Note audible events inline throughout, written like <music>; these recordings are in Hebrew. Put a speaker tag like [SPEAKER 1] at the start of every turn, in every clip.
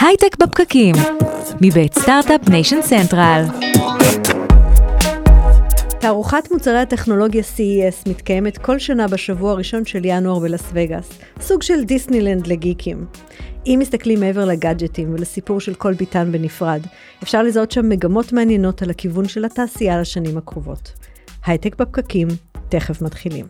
[SPEAKER 1] הייטק בפקקים, מבית Start-Up Nation Central.
[SPEAKER 2] תערוכת מוצרי הטכנולוגיה CES מתקיימת כל שנה בשבוע הראשון של ינואר בלאס וגאס, סוג של דיסנילנד לגיקים. אם מסתכלים מעבר לגאדג'טים ולסיפור של כל ביתן בנפרד, אפשר לזהות שם מגמות מעניינות על הכיוון של התעשייה לשנים הקרובות. הייטק בפקקים, תכף מתחילים.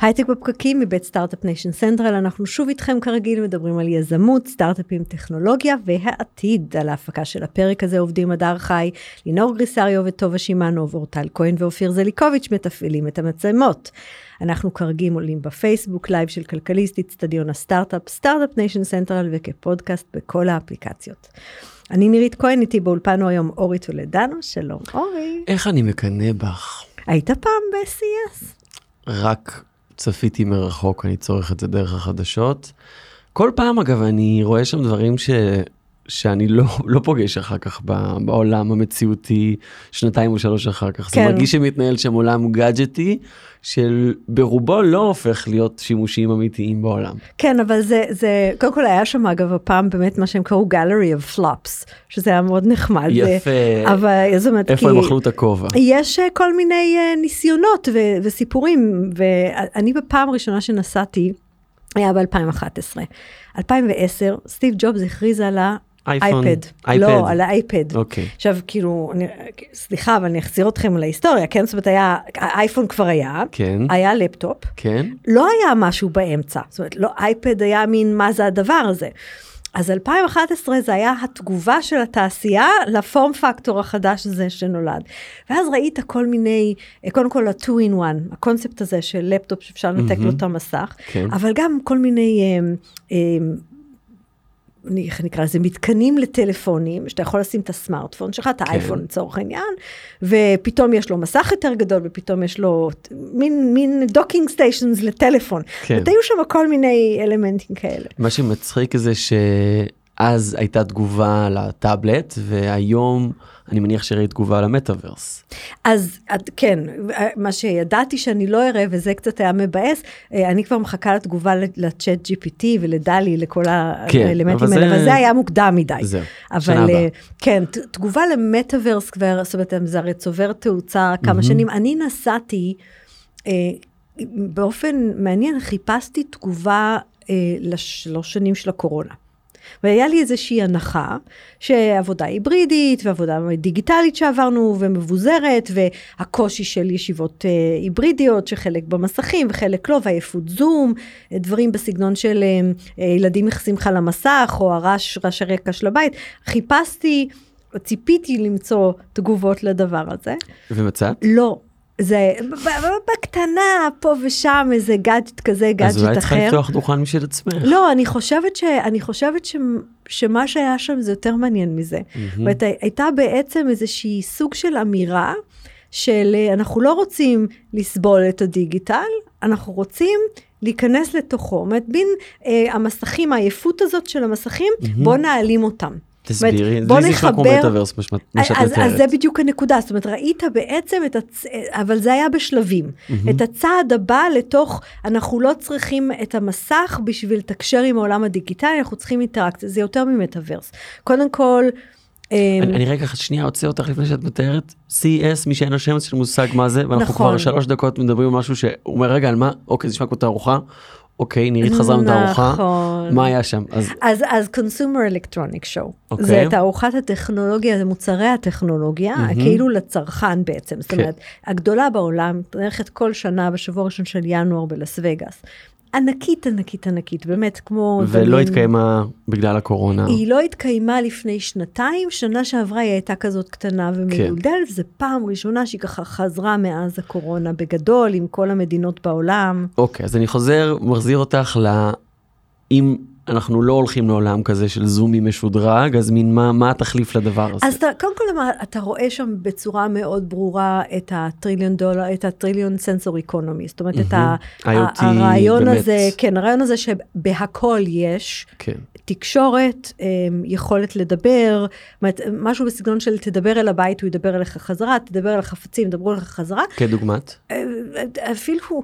[SPEAKER 2] הייטק בפקקים מבית Start-Up Nation Central, אנחנו שוב איתכם כרגיל מדברים על יזמות, סטארט-אפים, טכנולוגיה והעתיד. על ההפקה של הפרק הזה עובדים הדר חי, לינור גריסריו וטובה שמענו, ואורטל כהן ואופיר זליקוביץ' מתפעלים את המצלמות. אנחנו כרגיל עולים בפייסבוק live של כלכליסט, אצטדיון הסטארט-אפ, Start-Up Nation Central וכפודקאסט בכל האפליקציות. אני נירית כהן, איתי באולפנו היום אורי טולדנו, שלום אורי.
[SPEAKER 3] איך אני מקנא בך?
[SPEAKER 2] היית פעם ב-CES?
[SPEAKER 3] רק צפיתי מרחוק, אני צורך את זה דרך החדשות. כל פעם, אגב, אני רואה שם דברים ש... שאני לא, <laughs> לא פוגש אחר כך בעולם המציאותי שנתיים או שלוש אחר כך. כן. זה מרגיש שמתנהל שם עולם גאדג'טי, של ברובו לא הופך להיות שימושיים אמיתיים בעולם.
[SPEAKER 2] כן, אבל זה, זה, קודם כל היה שם אגב הפעם באמת מה שהם קראו gallery of flops, שזה היה מאוד נחמד.
[SPEAKER 3] יפה.
[SPEAKER 2] אבל זאת אומרת,
[SPEAKER 3] איפה כי, הם אכלו את הכובע?
[SPEAKER 2] יש אה, כל מיני uh, ניסיונות ו- וסיפורים, ואני בפעם הראשונה שנסעתי, היה ב-2011. 2010, סטיב ג'ובס הכריז על.
[SPEAKER 3] אייפון,
[SPEAKER 2] אייפד. לא, על האייפד.
[SPEAKER 3] אוקיי.
[SPEAKER 2] עכשיו, כאילו, אני, סליחה, אבל אני אחזיר אתכם להיסטוריה, כן? זאת אומרת, היה, האייפון כבר היה,
[SPEAKER 3] כן.
[SPEAKER 2] היה לפטופ,
[SPEAKER 3] כן.
[SPEAKER 2] לא היה משהו באמצע. זאת אומרת, לא, אייפד היה מין, מה זה הדבר הזה? אז 2011 זה היה התגובה של התעשייה ל form factor החדש הזה שנולד. ואז ראית כל מיני, קודם כל ה-2 in 1, הקונספט הזה של לפטופ שאפשר לנתק mm-hmm. לו את המסך,
[SPEAKER 3] כן.
[SPEAKER 2] אבל גם כל מיני... אה, אה, איך נקרא לזה, מתקנים לטלפונים, שאתה יכול לשים את הסמארטפון שלך, את האייפון כן. לצורך העניין, ופתאום יש לו מסך יותר גדול, ופתאום יש לו מין, מין docking stations לטלפון. כן. והיו שם כל מיני אלמנטים כאלה.
[SPEAKER 3] מה שמצחיק זה שאז הייתה תגובה לטאבלט, והיום... אני מניח שראית תגובה על המטאוורס.
[SPEAKER 2] אז כן, מה שידעתי שאני לא אראה, וזה קצת היה מבאס, אה, אני כבר מחכה לתגובה לצ'אט GPT ולדלי, לכל כן, האלמנטים האלה, אבל זה היה מוקדם מדי.
[SPEAKER 3] זהו,
[SPEAKER 2] שנה הבאה. אה, כן, תגובה למטאוורס כבר, זאת אומרת, זה הרי צובר תאוצה כמה שנים. אני נסעתי, אה, באופן מעניין, חיפשתי תגובה לשלוש שנים של הקורונה. והיה לי איזושהי הנחה שעבודה היברידית ועבודה דיגיטלית שעברנו ומבוזרת והקושי של ישיבות אה, היברידיות שחלק במסכים וחלק לא ועייפות זום, דברים בסגנון של אה, אה, ילדים נכנסים לך למסך או הרעש, רעש הרקע של הבית. חיפשתי, ציפיתי למצוא תגובות לדבר הזה.
[SPEAKER 3] ומצאת?
[SPEAKER 2] לא. זה בקטנה, פה ושם, איזה גאדג'ט כזה, גאדג'ט אחר. אז
[SPEAKER 3] אולי צריכה לפתוח דוכן משל עצמך.
[SPEAKER 2] לא, אני חושבת, ש, אני חושבת ש, שמה שהיה שם זה יותר מעניין מזה. זאת אומרת, הייתה בעצם איזושהי סוג של אמירה, של אה, אנחנו לא רוצים לסבול את ה digital, אנחנו רוצים להיכנס לתוכו. זאת אומרת, בין אה, המסכים, העייפות הזאת של המסכים, mm-hmm. בוא נעלים אותם.
[SPEAKER 3] תסבירי, זה נשמע כמו מטאוורס, מה שאת מתארת.
[SPEAKER 2] אז זה בדיוק הנקודה, זאת אומרת, ראית בעצם את הצ... אבל זה היה בשלבים. Mm-hmm. את הצעד הבא לתוך, אנחנו לא צריכים את המסך בשביל לתקשר עם העולם הדיגיטלי, אנחנו צריכים אינטראקציה, זה יותר ממטאוורס. קודם כל,
[SPEAKER 3] אני, אני רגע שנייה עוצר אותך לפני שאת מתארת CES מי שאין לו שמץ של מושג מה זה ואנחנו נכון. כבר שלוש דקות מדברים על משהו שהוא אומר רגע על מה אוקיי זה נשמע כמו תערוכה אוקיי, נירית חזרה מתערוכה, נכון. מה היה שם?
[SPEAKER 2] אז, אז, אז Consumer Electronic Show, אוקיי. זה תערוכת הטכנולוגיה, זה מוצרי הטכנולוגיה, mm-hmm. כאילו לצרכן בעצם, זאת אומרת, כן. הגדולה בעולם, נערכת כל שנה בשבוע הראשון של ינואר בלאס וגאס. ענקית, ענקית, ענקית, באמת כמו...
[SPEAKER 3] ולא דברים... התקיימה בגלל הקורונה.
[SPEAKER 2] היא לא התקיימה לפני שנתיים, שנה שעברה היא הייתה כזאת קטנה ומדולדלת, כן. וזו פעם ראשונה שהיא ככה חזרה מאז הקורונה בגדול, עם כל המדינות בעולם.
[SPEAKER 3] אוקיי, אז אני חוזר, מחזיר אותך ל... אם אנחנו לא הולכים לעולם כזה של זומי משודרג, אז מין מה, מה התחליף לדבר הזה?
[SPEAKER 2] אז אתה, קודם כל, אתה רואה שם בצורה מאוד ברורה את הטריליון דולר, את הטריליון סנסור איקונומי. זאת אומרת, את ה,
[SPEAKER 3] IoT
[SPEAKER 2] ה- הרעיון
[SPEAKER 3] באמת.
[SPEAKER 2] הזה, כן, הרעיון הזה שבהכל יש.
[SPEAKER 3] כן.
[SPEAKER 2] תקשורת, אמ, יכולת לדבר, אומרת, משהו בסגנון של תדבר אל הבית, הוא ידבר אליך חזרה, תדבר אל החפצים, ידברו אליך חזרה.
[SPEAKER 3] כדוגמת?
[SPEAKER 2] אה, אפילו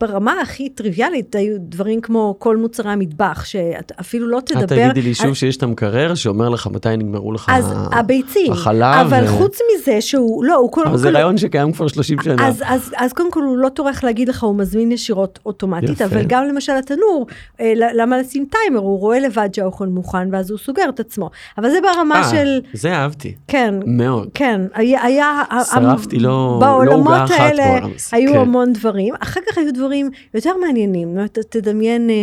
[SPEAKER 2] ברמה הכי טריוויאלית, היו דברים כמו כל מוצרי המטבח, שאפילו לא
[SPEAKER 3] את
[SPEAKER 2] תדבר...
[SPEAKER 3] תגידי לי שוב
[SPEAKER 2] על-
[SPEAKER 3] שיש את המקרר שאומר לך מתי נגמרו לך
[SPEAKER 2] אז הביצים,
[SPEAKER 3] החלב.
[SPEAKER 2] אבל
[SPEAKER 3] ו-
[SPEAKER 2] חוץ מזה שהוא, לא, הוא כל...
[SPEAKER 3] אבל זה רעיון שקיים כבר 30 שנה.
[SPEAKER 2] אז, אז, אז קודם כל הוא לא טורח להגיד לך, הוא מזמין ישירות אוטומטית,
[SPEAKER 3] יפה.
[SPEAKER 2] אבל גם למשל התנור, אה, למה לשים טיימר, הוא רואה לבד שהאוכל מוכן, ואז הוא סוגר את עצמו. אבל זה ברמה
[SPEAKER 3] אה,
[SPEAKER 2] של,
[SPEAKER 3] זה אהבתי,
[SPEAKER 2] כן,
[SPEAKER 3] מאוד.
[SPEAKER 2] כן, היה, היה
[SPEAKER 3] שרפתי לו- לא
[SPEAKER 2] בעולמות
[SPEAKER 3] עוגה אחת
[SPEAKER 2] האלה
[SPEAKER 3] הזה,
[SPEAKER 2] היו
[SPEAKER 3] כן.
[SPEAKER 2] המון דברים, אחר כך היו דברים יותר מעניינים, תדמיין אה,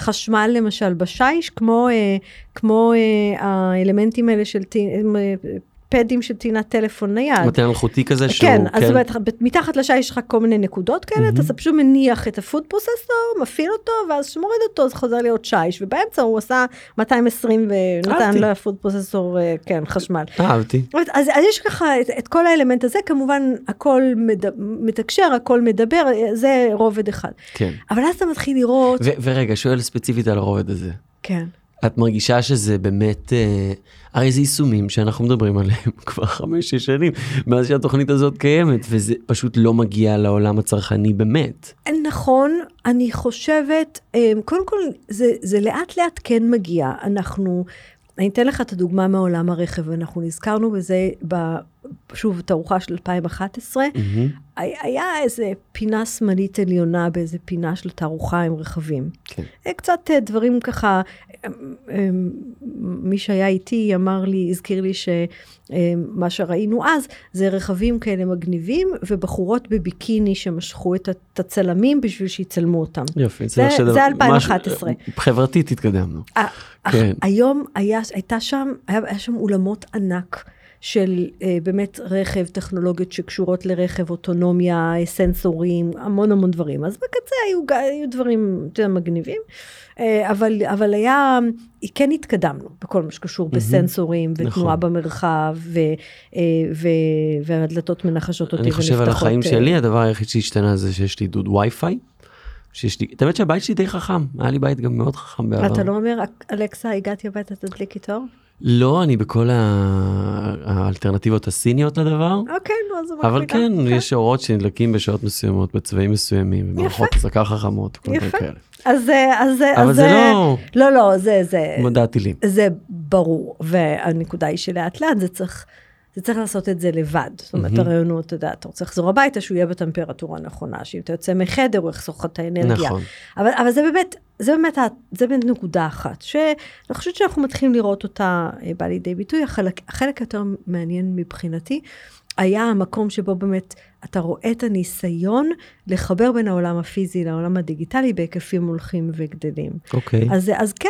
[SPEAKER 2] חשמל למשל בשיש, כמו, אה, כמו אה, האלמנטים האלה של אה, פדים של טעינת טלפון נייד.
[SPEAKER 3] מטה אלחוטי כזה שהוא,
[SPEAKER 2] כן, אז זאת אומרת, מתחת לשי יש לך כל מיני נקודות כאלה,
[SPEAKER 3] מהמם.
[SPEAKER 2] אתה פשוט מניח את הפוד פרוססור, מפעיל אותו, ואז כשמוריד אותו זה חוזר להיות שיש, ובאמצע הוא עשה 220 ונתן
[SPEAKER 3] אהבתי.
[SPEAKER 2] לפוד פרוססור, אה, כן, חשמל.
[SPEAKER 3] אהבתי.
[SPEAKER 2] אומרת, אז, אז יש ככה את, את כל האלמנט הזה, כמובן הכל מד, מתקשר, הכל מדבר, זה רובד אחד.
[SPEAKER 3] כן.
[SPEAKER 2] אבל אז אתה מתחיל לראות,
[SPEAKER 3] ו- ורגע, שואל ספציפית על הרובד הזה.
[SPEAKER 2] כן.
[SPEAKER 3] את מרגישה שזה באמת, אה, הרי זה יישומים שאנחנו מדברים עליהם <laughs> כבר חמש-שש שנים, מאז שהתוכנית הזאת קיימת, וזה פשוט לא מגיע לעולם הצרכני באמת.
[SPEAKER 2] נכון, אני חושבת, אמ, קודם כל, זה, זה לאט לאט כן מגיע. אנחנו, אני אתן לך את הדוגמה מעולם הרכב, אנחנו נזכרנו בזה, שוב, תערוכה של 2011,
[SPEAKER 3] מהמם.
[SPEAKER 2] היה איזה פינה שמאלית עליונה באיזה פינה של תערוכה עם רכבים.
[SPEAKER 3] כן.
[SPEAKER 2] אה, קצת אה, דברים ככה, אה, מי שהיה איתי אמר לי, הזכיר לי שמה שראינו אז, זה רכבים כאלה מגניבים, ובחורות בביקיני שמשכו את הצלמים בשביל שיצלמו אותם.
[SPEAKER 3] יופי.
[SPEAKER 2] זה-
[SPEAKER 3] מה שדבר-
[SPEAKER 2] זה
[SPEAKER 3] מה
[SPEAKER 2] 2011.
[SPEAKER 3] ש- חברתית התקדמנו. כן.
[SPEAKER 2] היום היה, הייתה שם, היה, היה שם אולמות ענק של אה, באמת רכב, טכנולוגיות שקשורות לרכב, אוטונומיה, סנסורים, המון המון דברים. אז בקצה היו, היו דברים יותר מגניבים, אה, אבל, אבל היה, כן התקדמנו בכל מה שקשור בסנסורים ותנועה
[SPEAKER 3] נכון.
[SPEAKER 2] במרחב, ו, אה, ו, והדלתות מנחשות אותי
[SPEAKER 3] אני חושב על
[SPEAKER 2] ונפתחות,
[SPEAKER 3] החיים
[SPEAKER 2] אה,
[SPEAKER 3] שלי, הדבר היחיד שהשתנה זה שיש לי דוד וי-פיי. שיש לי, את האמת שהבית שלי די חכם, היה לי בית גם מאוד חכם בעבר.
[SPEAKER 2] אתה לא אומר, אלכסה, הגעתי הביתה, תדליק איתו?
[SPEAKER 3] לא, אני בכל ה- האלטרנטיבות הסיניות לדבר.
[SPEAKER 2] אוקיי, נו, אז הוא
[SPEAKER 3] אבל
[SPEAKER 2] מחליט,
[SPEAKER 3] כן,
[SPEAKER 2] אוקיי.
[SPEAKER 3] יש אורות שנדלקים בשעות מסוימות, בצבעים מסוימים, במערכות אזעקה חכמות, כל מיני
[SPEAKER 2] יפה.
[SPEAKER 3] כאלה.
[SPEAKER 2] אז זה, אז זה,
[SPEAKER 3] אבל
[SPEAKER 2] אז
[SPEAKER 3] זה לא
[SPEAKER 2] לא, לא, זה, זה,
[SPEAKER 3] מדע טילים.
[SPEAKER 2] זה ברור, והנקודה היא שלאט לאט זה צריך, זה צריך לעשות את זה לבד. זאת אומרת,
[SPEAKER 3] מהמם.
[SPEAKER 2] הרעיון הוא, אתה יודע, אתה רוצה לחזור הביתה, שהוא יהיה בטמפרטורה הנכונה, שאם אתה יוצא מחדר, הוא יחסוך לך את האנרגיה.
[SPEAKER 3] נכון.
[SPEAKER 2] אבל, אבל זה באמת, זה באמת, זה באמת נקודה אחת, שאני חושבת שאנחנו מתחילים לראות אותה אה, באה לידי ביטוי. החלק, החלק היותר מעניין מבחינתי, היה המקום שבו באמת אתה רואה את הניסיון לחבר בין העולם הפיזי לעולם הדיגיטלי בהיקפים הולכים וגדלים.
[SPEAKER 3] אוקיי.
[SPEAKER 2] אז, אז כן,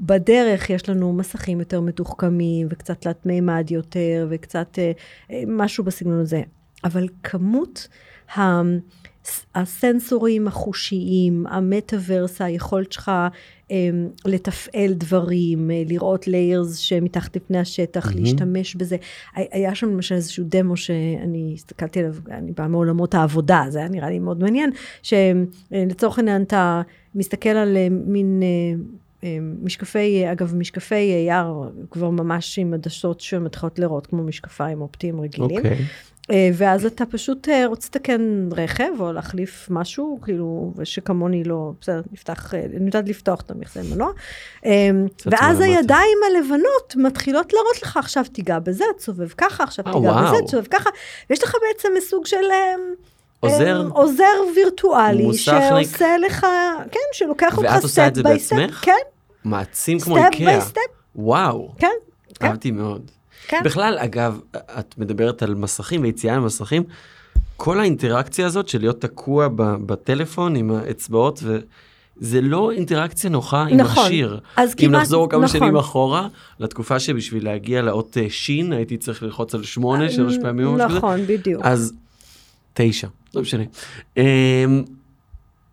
[SPEAKER 2] בדרך יש לנו מסכים יותר מתוחכמים, וקצת תלת מימד יותר, וקצת אה, אה, משהו בסגנון הזה. אבל כמות ה... הסנסורים החושיים, המטאוורס, היכולת שלך אה, לתפעל דברים, אה, לראות ליירס שמתחת לפני השטח,
[SPEAKER 3] מהמם.
[SPEAKER 2] להשתמש בזה. היה- שם למשל איזשהו דמו שאני הסתכלתי עליו, אני באה מעולמות העבודה, זה היה נראה לי מאוד מעניין, שלצורך העניין אתה מסתכל על אה, מין... אה, משקפי, אגב, משקפי יער כבר ממש עם עדשות שמתחילות לראות כמו משקפיים אופטיים רגילים.
[SPEAKER 3] אוקיי.
[SPEAKER 2] אה, ואז אתה פשוט אה, רוצה לתקן רכב או להחליף משהו, כאילו, ושכמוני לא, בסדר, נפתח, אה, אני יודעת לפתוח את המכסה מנוע. ואז. הידיים הלבנות מתחילות להראות לך, עכשיו תיגע בזה, תסובב ככה, עכשיו תיגע בזה. תסובב ככה. ויש לך בעצם סוג של...
[SPEAKER 3] עוזר?
[SPEAKER 2] עוזר וירטואלי? שעושה לך, כן, שלוקח אותך
[SPEAKER 3] ואת עושה את זה בעצמך?
[SPEAKER 2] כן,
[SPEAKER 3] מעצים כמו
[SPEAKER 2] step
[SPEAKER 3] איקאה.
[SPEAKER 2] by step,
[SPEAKER 3] וואו,
[SPEAKER 2] כן, כן.
[SPEAKER 3] אהבתי מאוד.
[SPEAKER 2] כן.
[SPEAKER 3] בכלל, אגב, את מדברת על מסכים ויציאה ממסכים, כל האינטראקציה הזאת של להיות תקוע בטלפון עם האצבעות, וזה לא אינטראקציה נוחה עם
[SPEAKER 2] נכון.
[SPEAKER 3] המכשיר.
[SPEAKER 2] אז
[SPEAKER 3] אם
[SPEAKER 2] כמעט-
[SPEAKER 3] נחזור כמה
[SPEAKER 2] נכון.
[SPEAKER 3] שנים אחורה, לתקופה שבשביל להגיע לאות אה, שין, הייתי צריך ללחוץ על שמונה, שלוש פעמים.
[SPEAKER 2] נכון, בדיוק.
[SPEAKER 3] אז תשע, לא משנה.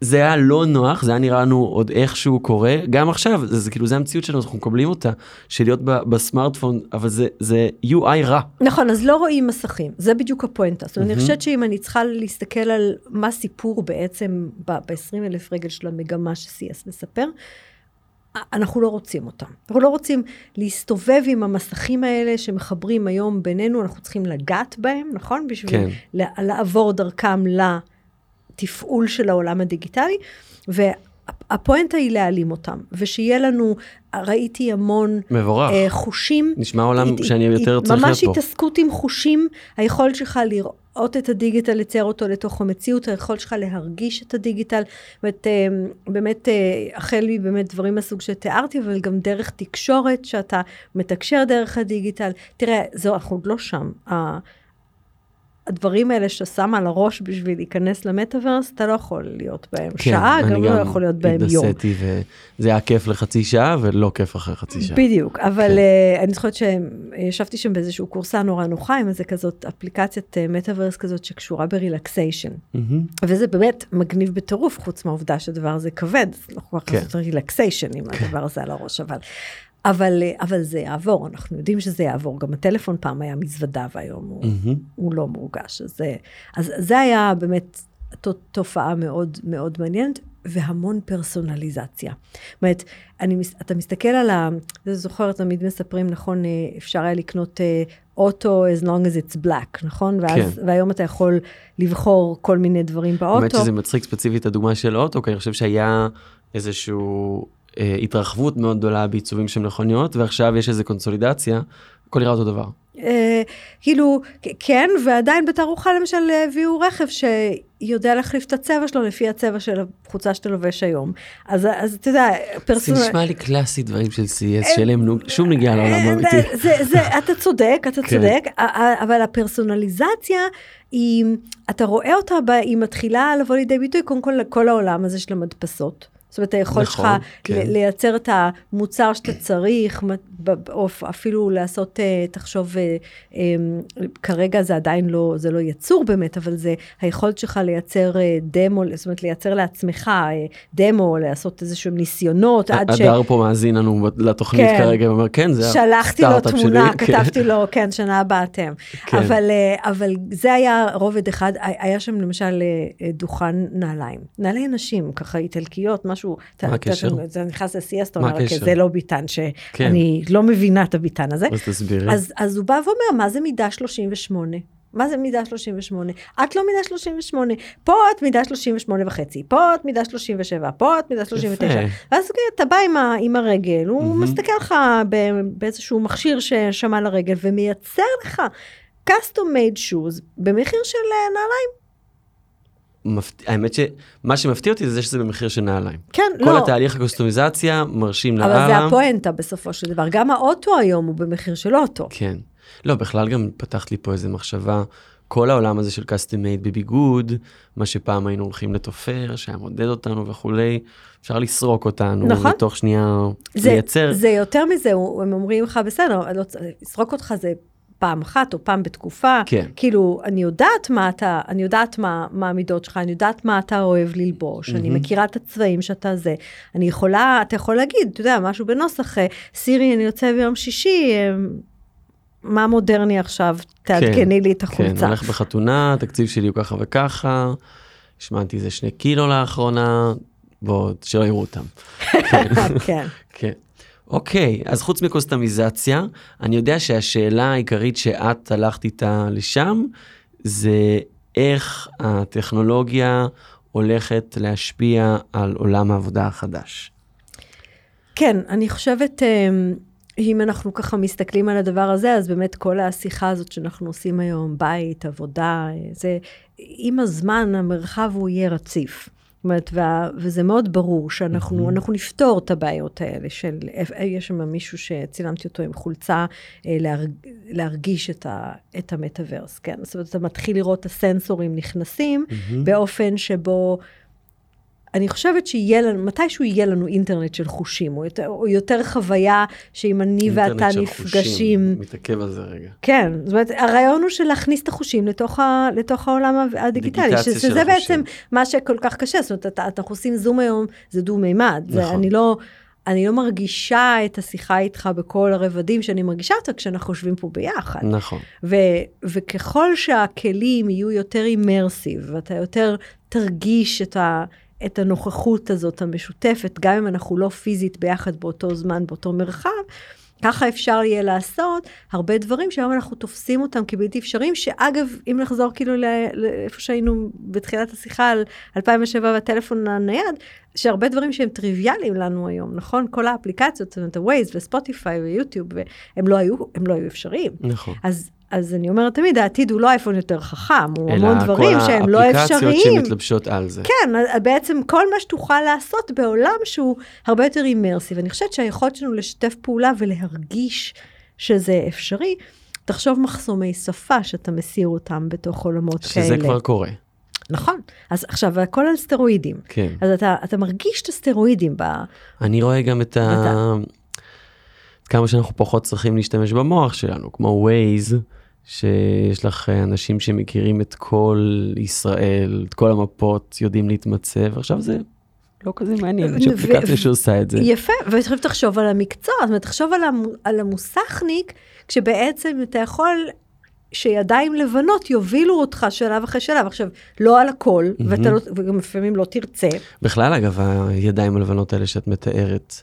[SPEAKER 3] זה היה לא נוח, זה היה נראה לנו עוד איכשהו קורה, גם עכשיו, זה, זה כאילו, זה המציאות שלנו, אנחנו מקבלים אותה, של להיות ב, בסמארטפון, אבל זה, זה UI רע.
[SPEAKER 2] נכון, אז לא רואים מסכים, זה בדיוק הפואנטה. זאת אומרת, אני חושבת שאם אני צריכה להסתכל על מה הסיפור בעצם ב-20 אלף רגל של המגמה ש-CS מספר, אנחנו לא רוצים אותם. אנחנו לא רוצים להסתובב עם המסכים האלה שמחברים היום בינינו, אנחנו צריכים לגעת בהם, נכון? בשביל
[SPEAKER 3] כן.
[SPEAKER 2] לעבור דרכם לתפעול של העולם הדיגיטלי. והפואנטה היא להעלים אותם, ושיהיה לנו, ראיתי המון
[SPEAKER 3] מבורך.
[SPEAKER 2] אה, חושים.
[SPEAKER 3] נשמע עולם
[SPEAKER 2] הת-
[SPEAKER 3] שאני
[SPEAKER 2] הת-
[SPEAKER 3] יותר צריך להיות
[SPEAKER 2] ממש
[SPEAKER 3] פה.
[SPEAKER 2] התעסקות עם חושים, היכולת שלך לראות את הדיגיטל, לצייר אותו לתוך המציאות, היכולת שלך להרגיש את הדיגיטל. אומרת, אה, באמת, אה, החל מבאמת דברים מהסוג שתיארתי, אבל גם דרך תקשורת, שאתה מתקשר דרך הדיגיטל. תראה, זהו, אנחנו עוד לא שם. ה- הדברים האלה שאתה שם על הראש בשביל להיכנס למטאוורס, אתה לא יכול להיות בהם שעה,
[SPEAKER 3] כן, אני
[SPEAKER 2] גם לא יכול להיות בהם יום.
[SPEAKER 3] התנסיתי וזה היה כיף לחצי שעה ולא כיף אחרי חצי שעה.
[SPEAKER 2] בדיוק, אבל
[SPEAKER 3] כן.
[SPEAKER 2] uh, אני זוכרת שישבתי שם באיזשהו קורסה נורא נוחה עם איזה כזאת אפליקציית מטאוורס כזאת שקשורה ברילקסיישן.
[SPEAKER 3] מהמם.
[SPEAKER 2] וזה באמת מגניב בטירוף, חוץ מהעובדה שהדבר הזה כבד, אז לא כל כך
[SPEAKER 3] כן.
[SPEAKER 2] לעשות רילקסיישן עם הדבר הזה על הראש, אבל, אבל, אה, אבל זה יעבור, אנחנו יודעים שזה יעבור. גם הטלפון פעם היה מזוודה והיום הוא,
[SPEAKER 3] מהמם.
[SPEAKER 2] הוא לא מורגש. אז, אז זה היה באמת תופעה מאוד מאוד מעניינת, והמון פרסונליזציה. זאת אומרת, אני, אתה מסתכל על ה... אתה זוכר, תמיד מספרים, נכון, אה, אפשר היה לקנות אה, אוטו as long as it's black, נכון? ואז,
[SPEAKER 3] כן.
[SPEAKER 2] והיום אתה יכול לבחור כל מיני דברים באוטו.
[SPEAKER 3] האמת שזה מצחיק ספציפית הדוגמה של אוטו, כי אני חושב שהיה איזשהו אה, התרחבות מאוד גדולה בעיצובים של מכוניות, ועכשיו יש איזו קונסולידציה, הכל נראה אותו דבר.
[SPEAKER 2] אה, כאילו, כן, ועדיין בתערוכה למשל הביאו רכב שיודע להחליף את הצבע שלו לפי הצבע של החולצה שאתה לובש היום. אז, אז אתה יודע,
[SPEAKER 3] זה
[SPEAKER 2] פרסונל...
[SPEAKER 3] נשמע לי קלאסי דברים של CES, שאין להם שום נגיעה לעולם האמיתי.
[SPEAKER 2] אה, זה, זה, <laughs> אתה צודק, אתה
[SPEAKER 3] כן.
[SPEAKER 2] צודק, אבל הפרסונליזציה היא, אתה רואה אותה, היא מתחילה לבוא לידי ביטוי, קודם כל לכל העולם הזה של המדפסות. זאת אומרת, היכולת
[SPEAKER 3] נכון,
[SPEAKER 2] שלך
[SPEAKER 3] כן.
[SPEAKER 2] לייצר את המוצר שאתה צריך, או אפילו לעשות, אה, תחשוב, אה, אה, כרגע זה עדיין לא, זה לא יצור באמת, אבל זה היכולת שלך לייצר אה, דמו, זאת אומרת, לייצר לעצמך דמו, לעשות איזשהם ניסיונות, עד ש...
[SPEAKER 3] הדר פה מאזין לנו לתוכנית
[SPEAKER 2] כן.
[SPEAKER 3] כרגע, ואומר, כן, זה
[SPEAKER 2] שלחתי לו
[SPEAKER 3] הסטארט-אפ
[SPEAKER 2] תמונה,
[SPEAKER 3] שלי." כן.
[SPEAKER 2] כתבתי לו, כן, שנה הבאה אתם.
[SPEAKER 3] כן.
[SPEAKER 2] אבל, אבל זה היה רובד אחד, היה שם למשל דוכן נעליים. נעלי נשים, ככה איטלקיות, משהו. אתה- אתה-
[SPEAKER 3] הקשר?
[SPEAKER 2] אתה נכנס אתה
[SPEAKER 3] מה
[SPEAKER 2] אומר, "אוקיי,
[SPEAKER 3] הקשר?
[SPEAKER 2] זה לא ביטן, שאני לא מבינה את הביטן הזה.
[SPEAKER 3] אז תסבירי.
[SPEAKER 2] אז, הוא בא ואומר, מה זה מידה 38? מה זה מידה 38? את לא מידה 38, פה את מידה 38 וחצי, פה את מידה 37, פה את מידה 39.
[SPEAKER 3] יפה.
[SPEAKER 2] ואז אתה בא עם, ה, עם הרגל, הוא
[SPEAKER 3] מהמם.
[SPEAKER 2] מסתכל לך באיזשהו מכשיר ששמע לרגל ומייצר לך custom made shoes במחיר של אה, נעליים.
[SPEAKER 3] מפת- האמת שמה שמפתיע אותי זה זה שזה במחיר של נעליים.
[SPEAKER 2] כן,
[SPEAKER 3] כל
[SPEAKER 2] לא.
[SPEAKER 3] התהליך הקוסטומיזציה מרשים
[SPEAKER 2] אבל זה
[SPEAKER 3] לאללה.
[SPEAKER 2] הפואנטה בסופו של דבר. גם האוטו היום הוא במחיר של אוטו.
[SPEAKER 3] כן. לא, בכלל גם פתחת לי פה איזה מחשבה, כל העולם הזה של custom made בביגוד, מה שפעם היינו הולכים לתופר, שהיה מודד אותנו וכולי, אפשר לסרוק אותנו,
[SPEAKER 2] נכון.
[SPEAKER 3] ותוך שנייה
[SPEAKER 2] זה,
[SPEAKER 3] לייצר.
[SPEAKER 2] זה יותר מזה, הם אומרים לך, בסדר, לא, לסרוק אותך זה פעם אחת או פעם בתקופה.
[SPEAKER 3] כן.
[SPEAKER 2] כאילו, אני יודעת מה אתה, אני יודעת מה, מה המידות שלך, אני יודעת מה אתה אוהב ללבוש, אני
[SPEAKER 3] מהמם.
[SPEAKER 2] מכירה את הצבעים שאתה זה. אני יכולה, אתה יכול להגיד, אתה יודע, משהו בנוסח, אה, סירי, אני יוצא ביום שישי, אה, מה מודרני עכשיו? תעדכני לי את
[SPEAKER 3] כן,
[SPEAKER 2] החולצה.
[SPEAKER 3] הולך בחתונה, התקציב שלי הוא ככה וככה, השמנתי איזה שני קילו לאחרונה, בואו, שלא יראו אותם. <laughs>
[SPEAKER 2] כן.
[SPEAKER 3] כן. אוקיי, אז חוץ מקוסטמיזציה, אני יודע שהשאלה העיקרית שאת הלכת איתה לשם, זה איך הטכנולוגיה הולכת להשפיע על עולם העבודה החדש.
[SPEAKER 2] כן, אני חושבת, אמ, אם אנחנו ככה מסתכלים על הדבר הזה, אז באמת כל השיחה הזאת שאנחנו עושים היום, בית, עבודה, זה, עם הזמן המרחב הוא יהיה רציף. זאת אומרת, וזה מאוד ברור שאנחנו אנחנו נפתור את הבעיות האלה של, יש שם מישהו שצילמתי אותו עם חולצה, אה, להרג, להרגיש את, ה, את המטאוורס, כן? זאת אומרת, אתה מתחיל לראות את הסנסורים נכנסים, באופן שבו אני חושבת שיהיה לנו, מתישהו יהיה לנו אינטרנט של חושים, או יותר, או יותר חוויה שאם אני ואתה
[SPEAKER 3] אינטרנט של
[SPEAKER 2] נפגשים.
[SPEAKER 3] חושים, מתעכב על זה רגע.
[SPEAKER 2] כן, זאת אומרת, הרעיון הוא של להכניס את החושים לתוך, ה, לתוך העולם הדיגיטלי, ש-
[SPEAKER 3] של
[SPEAKER 2] שזה
[SPEAKER 3] החושים.
[SPEAKER 2] בעצם מה שכל כך קשה, זאת אומרת, אנחנו עושים זום היום, זה דו-מימד.
[SPEAKER 3] נכון.
[SPEAKER 2] אני לא... אני לא מרגישה את השיחה איתך בכל הרבדים שאני מרגישה אותה כשאנחנו יושבים פה ביחד.
[SPEAKER 3] נכון.
[SPEAKER 2] ו, וככל שהכלים יהיו יותר אימרסיב, ואתה יותר תרגיש את, ה, את הנוכחות הזאת המשותפת, גם אם אנחנו לא פיזית ביחד באותו זמן, באותו מרחב, ככה אפשר יהיה לעשות הרבה דברים שהיום אנחנו תופסים אותם כבלתי אפשריים, שאגב, אם נחזור כאילו לאיפה שהיינו בתחילת השיחה על 2007 והטלפון הנייד, שהרבה דברים שהם טריוויאליים לנו היום, נכון? כל האפליקציות, זאת אומרת, ה-Waze וספוטיפיי ויוטיוב, הם לא היו, הם לא היו אפשריים.
[SPEAKER 3] נכון.
[SPEAKER 2] אז, אז אני אומרת תמיד, העתיד הוא לא אייפון יותר חכם, הוא
[SPEAKER 3] אלא
[SPEAKER 2] המון דברים שהם לא
[SPEAKER 3] כל האפליקציות
[SPEAKER 2] אפשריים.
[SPEAKER 3] שמתלבשות על זה.
[SPEAKER 2] כן, בעצם כל מה שתוכל לעשות בעולם שהוא הרבה יותר אימרסיב. אני חושבת שהיכולת שלנו לשתף פעולה ולהרגיש שזה אפשרי, תחשוב מחסומי שפה שאתה מסיר אותם בתוך עולמות כאלה.
[SPEAKER 3] שזה כבר קורה.
[SPEAKER 2] נכון. אז עכשיו, הכל על סטרואידים.
[SPEAKER 3] כן.
[SPEAKER 2] אז אתה, אתה מרגיש את הסטרואידים ב...
[SPEAKER 3] אני רואה גם את ה... כמה שאנחנו פחות צריכים להשתמש במוח שלנו, כמו Waze, שיש לך אה, אנשים שמכירים את כל ישראל, את כל המפות, יודעים להתמצב, עכשיו זה לא כזה מעניין, יש אפליקציה שעושה את זה.
[SPEAKER 2] יפה, ועכשיו תחשוב על המקצוע, זאת אומרת, תחשוב על, המו, על המוסכניק, כשבעצם אתה יכול שידיים לבנות יובילו אותך שלב אחרי שלב. עכשיו, לא על הכל, ואתה לא, וגם לפעמים לא תרצה.
[SPEAKER 3] בכלל, אגב, הידיים הלבנות האלה שאת מתארת,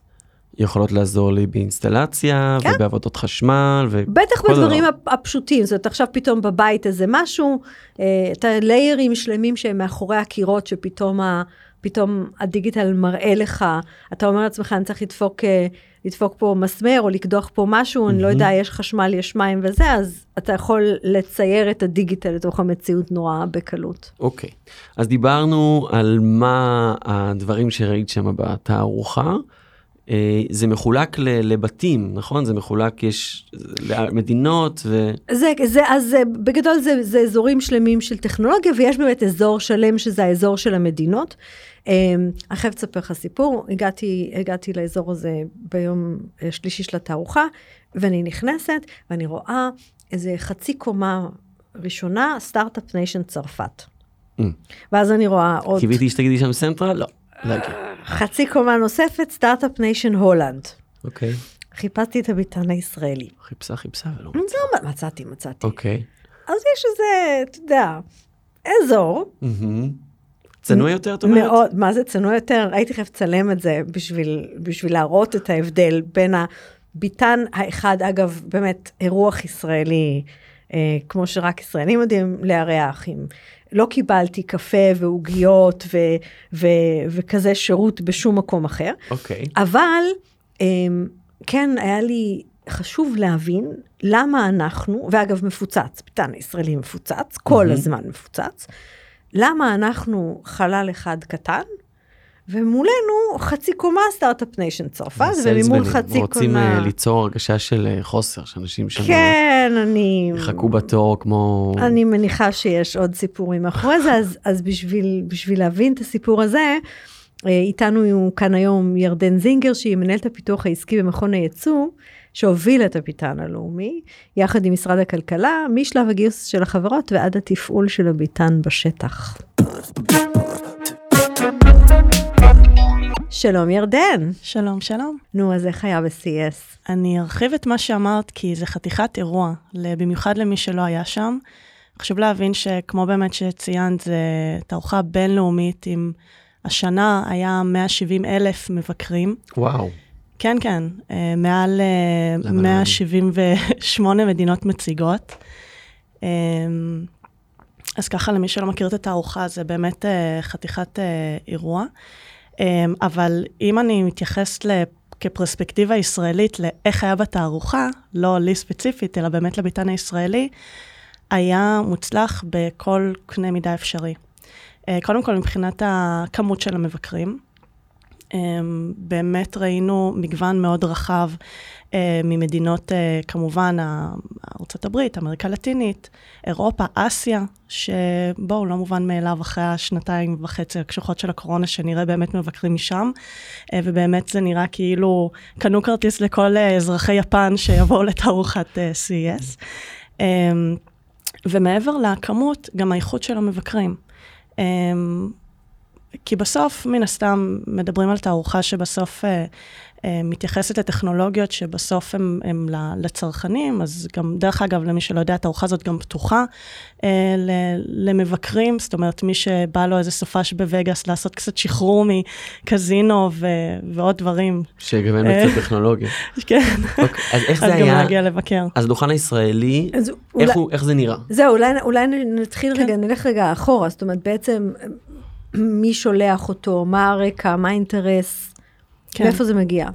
[SPEAKER 3] יכולות לעזור לי באינסטלציה,
[SPEAKER 2] כן.
[SPEAKER 3] ובעבודות חשמל, ו...
[SPEAKER 2] בטח בדברים
[SPEAKER 3] דבר.
[SPEAKER 2] הפ- הפשוטים, זאת אומרת, עכשיו פתאום בבית איזה משהו, אה, אתה ליירים שלמים שהם מאחורי הקירות, שפתאום ה, פתאום הדיגיטל מראה לך, אתה אומר לעצמך, אני צריך לדפוק, אה, לדפוק פה מסמר, או לקדוח פה משהו, אני לא יודע, יש חשמל, יש מים וזה, אז אתה יכול לצייר את הדיגיטל לתוך המציאות נורא בקלות.
[SPEAKER 3] אוקיי, אז דיברנו על מה הדברים שראית שם בתערוכה. אה, זה מחולק לבתים, נכון? זה מחולק, יש מדינות ו...
[SPEAKER 2] זה, זה, אז אה, בגדול זה, זה אזורים שלמים של טכנולוגיה, ויש באמת אזור שלם שזה האזור של המדינות. אה, אני חייבת לספר לך סיפור, הגעתי, הגעתי לאזור הזה ביום השלישי של התערוכה, ואני נכנסת, ואני רואה איזה חצי קומה ראשונה, Start-Up Nation צרפת.
[SPEAKER 3] Mm.
[SPEAKER 2] ואז אני רואה עוד
[SPEAKER 3] קיוויתי שתגידי שם Central? לא. לא הגיע.
[SPEAKER 2] חצי קומה נוספת, Start-Up Nation הולנד.
[SPEAKER 3] אוקיי.
[SPEAKER 2] חיפשתי את הביטן הישראלי.
[SPEAKER 3] חיפשה, חיפשה ולא.
[SPEAKER 2] לא, מצאתי, מצאתי.
[SPEAKER 3] אוקיי.
[SPEAKER 2] אז יש איזה, אתה יודע, אזור.
[SPEAKER 3] צנוע יותר, את אומרת?
[SPEAKER 2] מאוד, מה זה צנוע יותר? הייתי חייבת לצלם את זה בשביל, בשביל להראות את ההבדל בין הביטן האחד, אגב, באמת אירוח ישראלי, אה, כמו שרק ישראלים יודעים לארח, עם... לא קיבלתי קפה ועוגיות ו, ו, וכזה שירות בשום מקום אחר,
[SPEAKER 3] אוקיי.
[SPEAKER 2] אבל אמ, כן, היה לי חשוב להבין למה אנחנו, ואגב מפוצץ, ביתן הישראלי מפוצץ, כל הזמן מפוצץ, למה אנחנו חלל אחד קטן, ומולנו חצי קומה Start-Up Nation צרפת, וממול חצי
[SPEAKER 3] רוצים
[SPEAKER 2] קומה...
[SPEAKER 3] אה, ליצור הרגשה של אה, חוסר, שאנשים שם
[SPEAKER 2] כן, אני...
[SPEAKER 3] יחכו בתור כמו...
[SPEAKER 2] אני מניחה שיש עוד סיפורים מאחורי זה, אז, אז בשביל, בשביל להבין את הסיפור הזה, אה, איתנו כאן היום ירדן זינגר, שהיא מנהלת הפיתוח העסקי במכון הייצוא, שהובילה את הביטן הלאומי, יחד עם משרד הכלכלה, משלב הגיוס של החברות ועד התפעול של הביטן בשטח. שלום ירדן.
[SPEAKER 4] שלום, שלום.
[SPEAKER 2] נו, אז איך היה ב-CS?
[SPEAKER 4] אני ארחיב את מה שאמרת, כי זה חתיכת אירוע, במיוחד למי שלא היה שם. חשוב להבין שכמו באמת שציינת, זו תערוכה בינלאומית עם השנה היה 170 אלף מבקרים.
[SPEAKER 3] וואו.
[SPEAKER 4] כן, כן, אה, מעל אה,
[SPEAKER 3] למה לא?
[SPEAKER 4] 178 מדינות מציגות. אה, אז ככה, למי שלא מכיר את התערוכה, זה באמת אה, חתיכת אה, אירוע. אה, אבל אם אני מתייחסת. כפרספקטיבה ישראלית לאיך היה בתערוכה, לא לי ספציפית, אלא באמת לביתן הישראלי, היה מוצלח בכל קנה מידה אפשרי. אה, קודם כל, מבחינת הכמות של המבקרים, אמ, באמת ראינו מגוון מאוד רחב אה, ממדינות, אה, כמובן, ארה"ב, אמריקה הלטינית, אירופה, אסיה, שבואו, לא מובן מאליו אחרי השנתיים וחצי הקשוחות של הקורונה, שנראה באמת מבקרים משם, אה, ובאמת זה נראה כאילו קנו כרטיס לכל אזרחי יפן שיבואו לתערוכת CES. אמ, ומעבר לכמות, גם האיכות של המבקרים. כי בסוף, מן הסתם, מדברים על תערוכה שבסוף אה, אה, מתייחסת לטכנולוגיות שבסוף הן לצרכנים, אז גם, דרך אגב, למי שלא יודע, התערוכה הזאת גם פתוחה אה, למבקרים, זאת אומרת, מי שבא לו איזה סופש בווגאס לעשות קצת שחרור מקזינו ו- ועוד דברים.
[SPEAKER 3] שגוון אה, קצת טכנולוגיה. <laughs>
[SPEAKER 4] כן.
[SPEAKER 3] אוקיי, אז איך זה היה?
[SPEAKER 4] אז גם להגיע לבקר.
[SPEAKER 3] אז הדוכן הישראלי, איך, אולי, הוא, איך זה נראה?
[SPEAKER 2] זהו, אולי, אולי נתחיל כן. רגע, נלך רגע אחורה, זאת אומרת, בעצם... <clears throat> מי שולח אותו, מה הרקע, מה האינטרס, כן. מאיפה זה מגיע.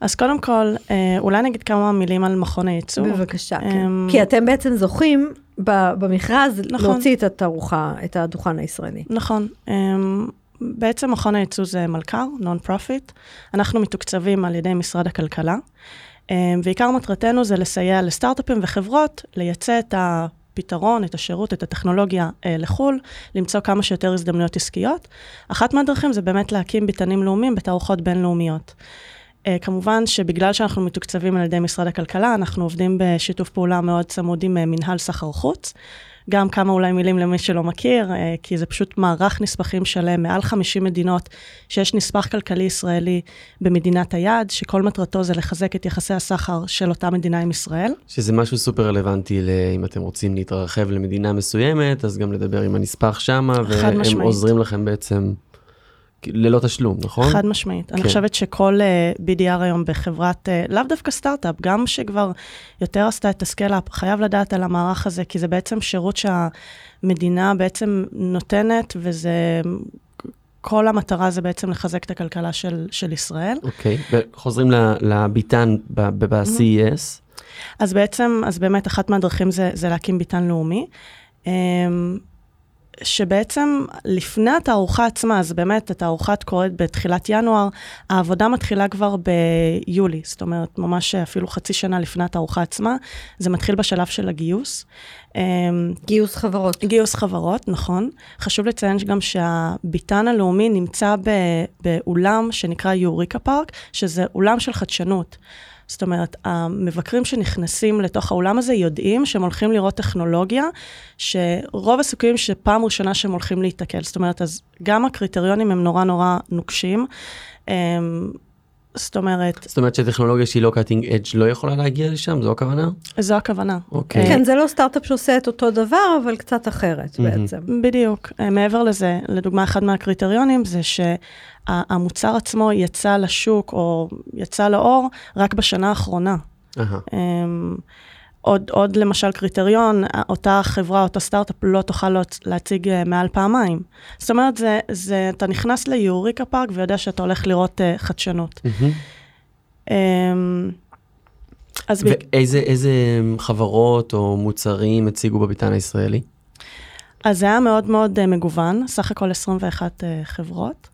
[SPEAKER 4] אז קודם כל, אה, אולי נגיד כמה מילים על מכון הייצור.
[SPEAKER 2] בבקשה, כן. אמ, כי אתם בעצם זוכים במכרז נכון. להוציא את התערוכה, את הדוכן הישראלי.
[SPEAKER 4] נכון. אמ, בעצם מכון הייצוא זה מלכ"ר, non-profit. אנחנו מתוקצבים על ידי משרד הכלכלה, אמ, ועיקר מטרתנו זה לסייע לסטארט-אפים וחברות לייצא את ה... הפתרון, את השירות, את הטכנולוגיה אה, לחו"ל, למצוא כמה שיותר הזדמנויות עסקיות. אחת מהדרכים זה באמת להקים ביתנים לאומיים בתערוכות בינלאומיות. אה, כמובן שבגלל שאנחנו מתוקצבים על ידי משרד הכלכלה, אנחנו עובדים בשיתוף פעולה מאוד צמוד עם אה, מנהל סחר חוץ. גם כמה אולי מילים למי שלא מכיר, אה, כי זה פשוט מערך נספחים שלם, מעל 50 מדינות, שיש נספח כלכלי ישראלי במדינת היעד, שכל מטרתו זה לחזק את יחסי הסחר של אותה מדינה עם ישראל.
[SPEAKER 3] שזה משהו סופר רלוונטי, אם אתם רוצים להתרחב למדינה מסוימת, אז גם לדבר עם הנספח שמה, והם משמעית. עוזרים לכם בעצם. ללא תשלום, נכון?
[SPEAKER 4] חד משמעית. כן. אני חושבת שכל uh, BDR היום בחברת, uh, לאו דווקא סטארט-אפ, גם שכבר יותר עשתה את ה scale-up, חייב לדעת על המערך הזה, כי זה בעצם שירות שהמדינה בעצם נותנת, וזה... כל המטרה זה בעצם לחזק את הכלכלה של, של ישראל.
[SPEAKER 3] אוקיי, okay. וחוזרים לביתן ב-CES.
[SPEAKER 4] אז בעצם, אז באמת אחת מהדרכים זה, זה להקים ביתן לאומי. Um, שבעצם לפני התערוכה עצמה, אז באמת התערוכה קורית בתחילת ינואר, העבודה מתחילה כבר ביולי, זאת אומרת, ממש אפילו חצי שנה לפני התערוכה עצמה, זה מתחיל בשלב של הגיוס.
[SPEAKER 2] אמ, גיוס חברות.
[SPEAKER 4] גיוס חברות, נכון. חשוב לציין גם שהביתן הלאומי נמצא באולם שנקרא יוריקה פארק, שזה אולם של חדשנות. זאת אומרת, המבקרים שנכנסים לתוך האולם הזה יודעים שהם הולכים לראות טכנולוגיה, שרוב הסיכויים שפעם ראשונה שהם הולכים להיתקל. זאת אומרת, אז גם הקריטריונים הם נורא נורא נוקשים. זאת אומרת...
[SPEAKER 3] זאת אומרת שטכנולוגיה שהיא לא cutting edge לא יכולה להגיע לשם? זו הכוונה?
[SPEAKER 4] זו הכוונה.
[SPEAKER 3] אוקיי.
[SPEAKER 2] Okay. כן, זה לא סטארט-אפ שעושה את אותו דבר, אבל קצת אחרת mm-hmm. בעצם.
[SPEAKER 4] בדיוק. אה, מעבר לזה, לדוגמה, אחד מהקריטריונים זה שהמוצר עצמו יצא לשוק או יצא לאור רק בשנה האחרונה. Uh-huh. עוד, עוד למשל קריטריון, אותה חברה, אותו סטארט-אפ לא תוכל להציג אה, מעל פעמיים. זאת אומרת, זה, זה, אתה נכנס ליוריקה פארק ויודע שאתה הולך לראות uh, חדשנות. Mm-hmm. Um,
[SPEAKER 3] אז ואיזה איזה חברות או מוצרים הציגו בביתן הישראלי?
[SPEAKER 4] אז זה היה מאוד מאוד uh, מגוון, סך הכל 21 uh, חברות.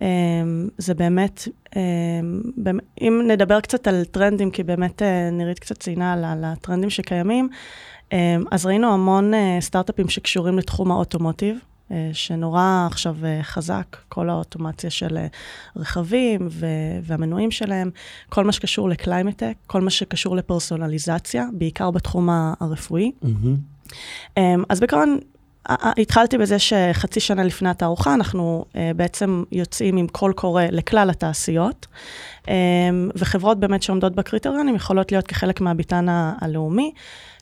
[SPEAKER 4] אמ, זה באמת, אמ, אם נדבר קצת על טרנדים, כי באמת אה, נירית קצת ציינה על הטרנדים שקיימים, אמ, אז ראינו המון אה, סטארט-אפים שקשורים לתחום ה automotive. אה, שנורא עכשיו חזק, כל האוטומציה של רכבים והמנועים שלהם, כל מה שקשור ל climate tech, כל מה שקשור לפרסונליזציה, בעיקר בתחום הרפואי. Mm-hmm. אז בעיקרון, התחלתי בזה שחצי שנה לפני התערוכה אנחנו uh, בעצם יוצאים עם קול קורא לכלל התעשיות, um, וחברות באמת שעומדות בקריטריונים יכולות להיות כחלק מהביתן הלאומי.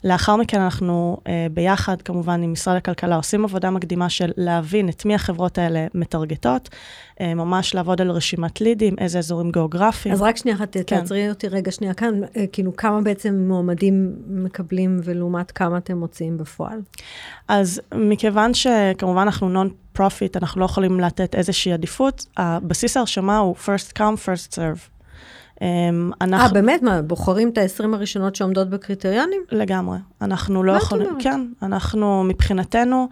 [SPEAKER 4] לאחר מכן אנחנו uh, ביחד, כמובן, עם משרד הכלכלה, עושים עבודה מקדימה של להבין את מי החברות האלה מטרגטות, uh, ממש לעבוד על רשימת לידים, איזה אזורים גיאוגרפיים.
[SPEAKER 2] אז רק שנייה אחת, כן. תעצרי אותי רגע שנייה כאן, uh, כאילו כמה בעצם מועמדים מקבלים ולעומת כמה אתם מוציאים בפועל?
[SPEAKER 4] אז מכיוון שכמובן אנחנו non-profit, אנחנו לא יכולים לתת איזושהי עדיפות, הבסיס ההרשמה הוא first come, first serve. אמ,
[SPEAKER 2] אה,
[SPEAKER 4] אנחנו...
[SPEAKER 2] באמת? מה, בוחרים את ה-20 הראשונות שעומדות בקריטריונים?
[SPEAKER 4] לגמרי. אנחנו לא יכולים... כן, אנחנו מבחינתנו,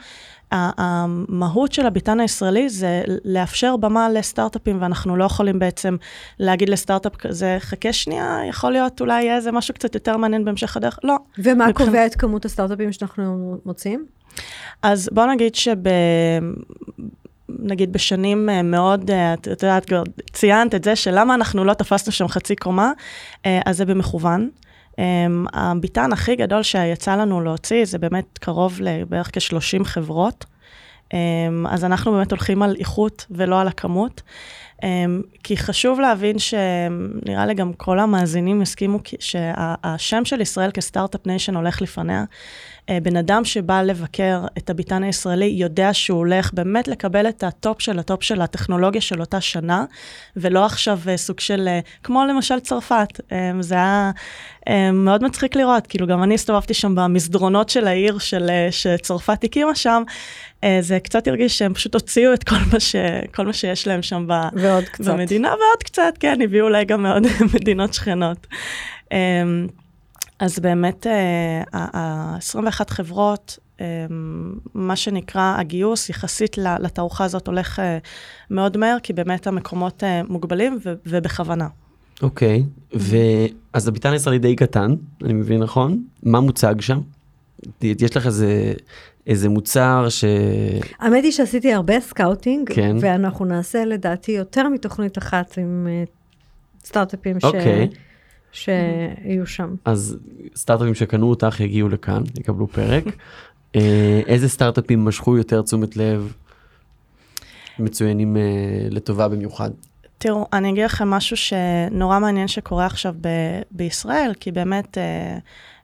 [SPEAKER 4] המהות של הביתן הישראלי זה לאפשר במה לסטארט-אפים, ואנחנו לא יכולים בעצם להגיד לסטארט-אפ כזה, חכה שנייה, יכול להיות אולי יהיה איזה משהו קצת יותר מעניין בהמשך הדרך. לא.
[SPEAKER 2] ומה
[SPEAKER 4] מבחינת-
[SPEAKER 2] קובע את כמות הסטארט-אפים שאנחנו מוצאים?
[SPEAKER 4] אז בוא נגיד שב... נגיד בשנים אה, מאוד, אה, את יודעת, כבר ציינת את זה, שלמה אנחנו לא תפסנו שם חצי קומה, אה, אז זה במכוון. אה, הביתן הכי גדול שיצא לנו להוציא, זה באמת קרוב לבערך כ-30 חברות. אה, אז אנחנו באמת הולכים על איכות ולא על הכמות. אה, כי חשוב להבין שנראה לי גם כל המאזינים הסכימו כי- שהשם של ישראל כ Start-Up Nation הולך לפניה. אה, בן אדם שבא לבקר את הביתן הישראלי יודע שהוא הולך באמת לקבל את ה top של ה top של הטכנולוגיה של אותה שנה, ולא עכשיו אה, סוג של, אה, כמו למשל צרפת. זה היה מאוד מצחיק לראות, כאילו גם אני הסתובבתי שם במסדרונות של העיר של, שצרפת הקימה שם, זה קצת הרגיש שהם פשוט הוציאו את כל מה, ש, כל מה שיש להם שם ב,
[SPEAKER 2] ועוד קצת.
[SPEAKER 4] במדינה, ועוד קצת, כן, הביאו אולי גם מעוד <laughs> מדינות שכנות. אמ, אז באמת, ה-21 חברות, אמ, מה שנקרא הגיוס יחסית ל- לתערוכה הזאת הולך אה, מאוד מהר, כי באמת המקומות אה, מוגבלים ובכוונה.
[SPEAKER 3] אוקיי, ואז הביתן הישראלי די קטן, אני מבין נכון? מה מוצג שם? יש לך איזה, איזה מוצר ש...
[SPEAKER 2] האמת היא שעשיתי הרבה scouting,
[SPEAKER 3] כן.
[SPEAKER 2] ואנחנו נעשה לדעתי יותר מתוכנית אחת עם אה, סטארט-אפים ש...
[SPEAKER 3] אוקיי.
[SPEAKER 2] שיהיו שם.
[SPEAKER 3] אז סטארט-אפים שקנו אותך יגיעו לכאן, יקבלו פרק. אה, איזה סטארט-אפים משכו יותר תשומת לב מצוינים אה, לטובה במיוחד?
[SPEAKER 4] תראו, אני אגיד לכם משהו שנורא מעניין שקורה עכשיו ב- בישראל, כי באמת אה,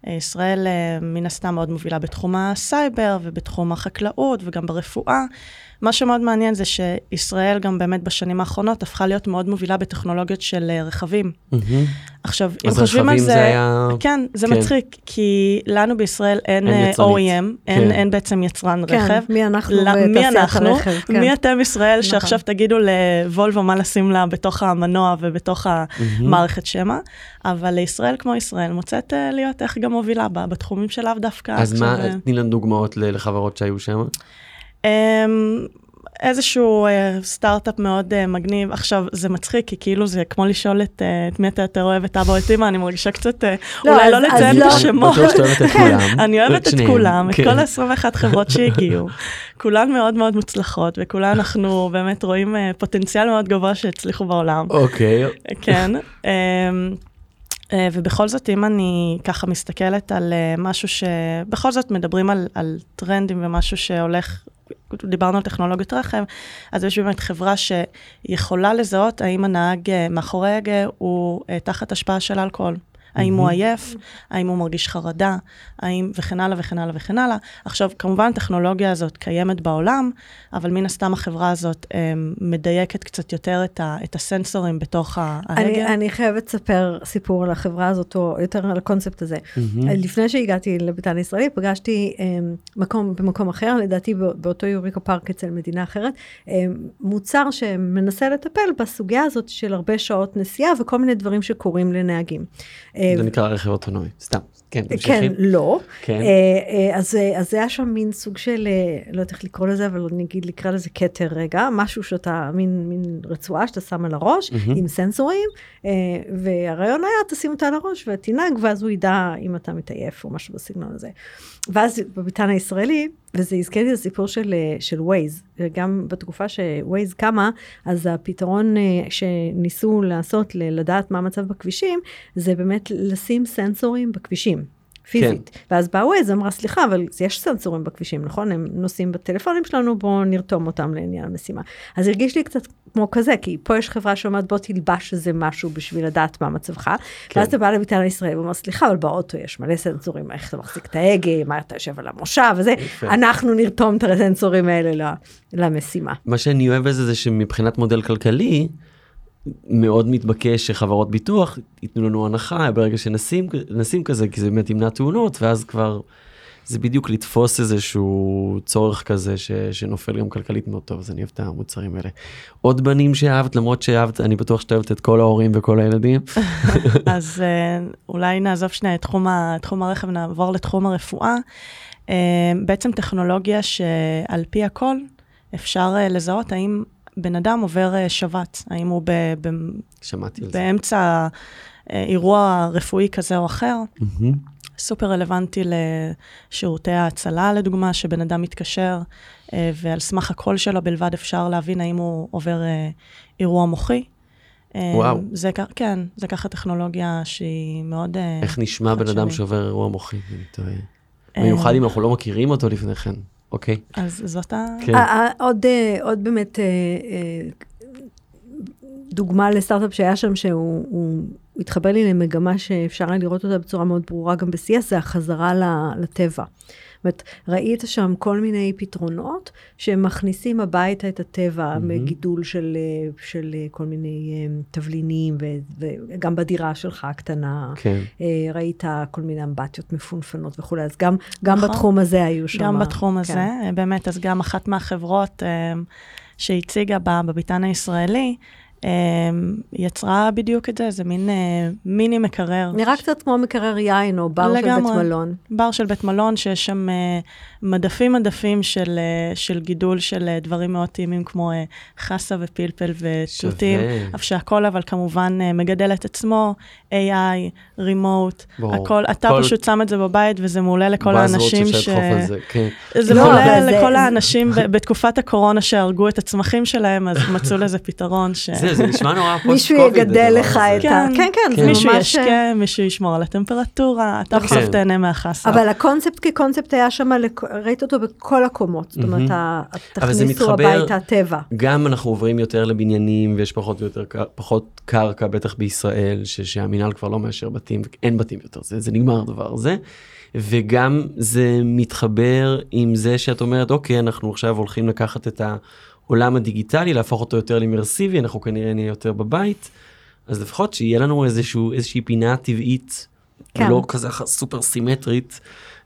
[SPEAKER 4] ישראל אה, מן הסתם מאוד מובילה בתחום הסייבר ובתחום החקלאות וגם ברפואה. מה שמאוד מעניין זה שישראל גם באמת בשנים האחרונות הפכה להיות מאוד מובילה בטכנולוגיות של אה, רכבים.
[SPEAKER 3] מהמם.
[SPEAKER 4] עכשיו, אם חושבים על
[SPEAKER 3] רכבים
[SPEAKER 4] זה...
[SPEAKER 3] זה היה...
[SPEAKER 4] כן, זה
[SPEAKER 3] כן.
[SPEAKER 4] מצחיק, כי לנו בישראל אין,
[SPEAKER 3] אין
[SPEAKER 4] אה. OEM, אין,
[SPEAKER 3] כן.
[SPEAKER 4] אין בעצם יצרן
[SPEAKER 2] כן,
[SPEAKER 4] רכב.
[SPEAKER 2] מי אנחנו
[SPEAKER 4] לא, מי
[SPEAKER 2] בתעשיית
[SPEAKER 4] אנחנו?
[SPEAKER 2] הרכב, כן.
[SPEAKER 4] מי אתם ישראל
[SPEAKER 2] נכון.
[SPEAKER 4] שעכשיו תגידו לוולבו מה לשים לה בתוך המנוע ובתוך המערכת שמע, אבל לישראל כמו ישראל מוצאת להיות איך גם מובילה בה, בתחומים של לאו דווקא.
[SPEAKER 3] אז מה,
[SPEAKER 4] אה,
[SPEAKER 3] תני לנו דוגמאות לחברות שהיו שם.
[SPEAKER 4] אמ, איזשהו אה, סטארט-אפ מאוד אה, מגניב. עכשיו, זה מצחיק, כי כאילו זה כמו לשאול את, אה, את מי אתה יותר אוהב, את אבא או את אמא, אני מרגישה קצת, אה,
[SPEAKER 2] לא,
[SPEAKER 4] אולי
[SPEAKER 2] אז-
[SPEAKER 4] לא לציין
[SPEAKER 2] לא.
[SPEAKER 4] את השמות.
[SPEAKER 3] שאת אוהבת את כולם.
[SPEAKER 4] אני אוהבת את כולם, את
[SPEAKER 3] כן.
[SPEAKER 4] כל ה-21 חברות שהגיעו. כולן מאוד מאוד מוצלחות, וכולן אנחנו באמת רואים אה, פוטנציאל מאוד גבוה שהצליחו בעולם.
[SPEAKER 3] אוקיי,
[SPEAKER 4] כן. אה, ובכל זאת, אם אני ככה מסתכלת על אה, משהו שבכל זאת מדברים על, על טרנדים ומשהו שהולך, דיברנו על טכנולוגיות רכב, אז יש באמת חברה שיכולה לזהות האם הנהג אה, מאחורי ההגה הוא אה, תחת השפעה של אלכוהול. האם הוא עייף, האם הוא מרגיש חרדה, האם, וכן הלאה וכן הלאה וכן הלאה. עכשיו, כמובן, הטכנולוגיה הזאת קיימת בעולם, אבל מן הסתם החברה הזאת אה, מדייקת קצת יותר את, ה, את הסנסורים בתוך ה- ההגה.
[SPEAKER 2] אני, אני חייבת לספר סיפור על החברה הזאת, או יותר על הקונספט הזה. לפני שהגעתי לביתן הישראלי, פגשתי um, מקום, במקום אחר, לדעתי בא- באותו יוריקה פארק אצל מדינה אחרת, um, מוצר שמנסה לטפל בסוגיה הזאת של הרבה שעות נסיעה וכל מיני דברים שקורים לנהגים.
[SPEAKER 3] זה נקרא רכב אוטונומי, סתם. כן, תמשיכי.
[SPEAKER 2] כן, לא.
[SPEAKER 3] כן.
[SPEAKER 2] אה, אה, אז, אה, אז זה היה שם מין סוג של, אה, לא יודעת איך לקרוא לזה, אבל נגיד לקרוא לזה כתר רגע, משהו שאתה, מין, מין רצועה שאתה שם על הראש, עם סנסורים, אה, והרעיון היה, תשים אותה על הראש ותנהג, ואז הוא ידע אם אתה מתעייף או משהו בסגנון הזה. ואז בביתן הישראלי, וזה הזכיר לי את הסיפור של, אה, של ווייז, גם בתקופה שווייז קמה, אז הפתרון אה, שניסו לעשות לדעת מה המצב בכבישים, זה באמת לשים סנסורים בכבישים. פיזית. כן. ואז באה ווייז אמרה, סליחה, אבל יש סנסורים בכבישים, נכון? הם נוסעים בטלפונים שלנו, בואו נרתום אותם לעניין המשימה. אז הרגיש לי קצת כמו כזה, כי פה יש חברה שאומרת, בוא תלבש איזה משהו בשביל לדעת מה מצבך. כן. ואז אתה בא לביתן ישראל ואומר, סליחה, אבל באוטו יש מלא סנסורים, איך אתה מחזיק את ההגה, מה אתה יושב על המושב וזה. אנחנו נרתום את הסנסורים האלה למשימה.
[SPEAKER 3] מה שאני אוהב בזה זה שמבחינת מודל כלכלי, מאוד מתבקש שחברות ביטוח ייתנו לנו הנחה ברגע שנשים נשים כזה, כי זה באמת ימנע תאונות, ואז כבר זה בדיוק לתפוס איזשהו צורך כזה ש, שנופל גם כלכלית מאוד טוב, אז אני אוהב את המוצרים האלה. עוד בנים שאהבת, למרות שאהבת, אני בטוח שאתה אוהבת את כל ההורים וכל הילדים. <laughs>
[SPEAKER 4] אז אה, אולי נעזוב שנייה את תחום, תחום הרכב, נעבור לתחום הרפואה. אה, בעצם טכנולוגיה שעל פי הכל אפשר אה, לזהות האם בן אדם עובר שבץ, האם הוא ב, ב,
[SPEAKER 3] שמעתי.
[SPEAKER 4] באמצע אירוע רפואי כזה או אחר.
[SPEAKER 3] Mm-hmm.
[SPEAKER 4] סופר רלוונטי לשירותי ההצלה, לדוגמה, שבן אדם מתקשר, אה, ועל סמך הקול שלו בלבד אפשר להבין האם הוא עובר אה, אירוע מוחי. אה,
[SPEAKER 3] וואו.
[SPEAKER 4] זה, כן, זה ככה טכנולוגיה שהיא מאוד...
[SPEAKER 3] איך נשמע בן. אדם שעובר אירוע מוחי? אני תוהה. במיוחד אם אנחנו לא מכירים אותו לפני כן, אוקיי?
[SPEAKER 4] אז זאת ה...
[SPEAKER 3] כן.
[SPEAKER 2] אה, אה, עוד, אה, עוד באמת דוגמה לסטארט-אפ שהיה שם, שהוא הוא התחבר לי למגמה שאפשר היה לראות אותה בצורה מאוד ברורה גם ב-CS, זה החזרה ל- לטבע. אומרת, ראית שם כל מיני פתרונות שמכניסים הביתה את הטבע,
[SPEAKER 3] מהמם.
[SPEAKER 2] מגידול של, אה, של אה, כל מיני אה, תבלינים, ו- וגם בדירה שלך הקטנה.
[SPEAKER 3] כן.
[SPEAKER 2] ראית כל מיני אמבטיות מפונפנות וכולי, אז גם, גם
[SPEAKER 4] נכון.
[SPEAKER 2] בתחום הזה היו שם.
[SPEAKER 4] גם בתחום הזה,
[SPEAKER 2] כן.
[SPEAKER 4] באמת, אז גם אחת מהחברות שהציגה בביתן הישראלי, יצרה בדיוק את זה, זה מין אה, מיני מקרר.
[SPEAKER 2] נראה קצת כמו מקרר יין או בר של בית
[SPEAKER 4] לגמרי.
[SPEAKER 2] מלון.
[SPEAKER 4] בר של בית מלון, שיש שם אה, מדפים מדפים של, אה, של גידול של דברים מאוד טעימים, כמו חסה ופלפל ותותים,
[SPEAKER 3] שווה.
[SPEAKER 4] אף שהכל אבל כמובן מגדל את עצמו, AI, רימוט. הכל, אתה
[SPEAKER 3] כל-
[SPEAKER 4] פשוט שם את זה בבית וזה מעולה לכל האנשים ש...
[SPEAKER 3] זה, כן.
[SPEAKER 4] זה
[SPEAKER 2] לא,
[SPEAKER 4] מעולה
[SPEAKER 2] אבל זה-
[SPEAKER 4] לכל
[SPEAKER 2] זה-
[SPEAKER 4] האנשים בתקופת הקורונה שהרגו את הצמחים שלהם, אז מצאו לזה פתרון ש...
[SPEAKER 3] זה, זה נשמע נורא פוסט
[SPEAKER 2] מישהו. יגדל לך. את ה... כן, כן, זה
[SPEAKER 4] מישהו
[SPEAKER 2] ממש...
[SPEAKER 4] ישקה, מישהו ישמור על הטמפרטורה, אתה בסוף
[SPEAKER 3] נכון.
[SPEAKER 4] תהנה מהחסה.
[SPEAKER 2] אבל הקונספט כקונספט היה שם, ראית אותו בכל הקומות. זאת אומרת,
[SPEAKER 3] מהמם.
[SPEAKER 2] ה-
[SPEAKER 3] אבל זה
[SPEAKER 2] תכניסו
[SPEAKER 3] מתחבר-
[SPEAKER 2] הביתה טבע.
[SPEAKER 3] גם אנחנו עוברים יותר לבניינים ויש פחות ויותר פחות קרקע בטח בישראל שהמינהל כבר לא מאשר בתים אין בתים יותר זה, זה נגמר הדבר הזה. וגם זה מתחבר עם זה שאת אומרת אוקיי אנחנו עכשיו הולכים לקחת את העולם הדיגיטלי להפוך אותו יותר לאימרסיבי אנחנו כנראה נהיה יותר בבית. אז לפחות שיהיה לנו איזשהו איזושהי פינה טבעית
[SPEAKER 2] כן.
[SPEAKER 3] לא כזה סופר סימטרית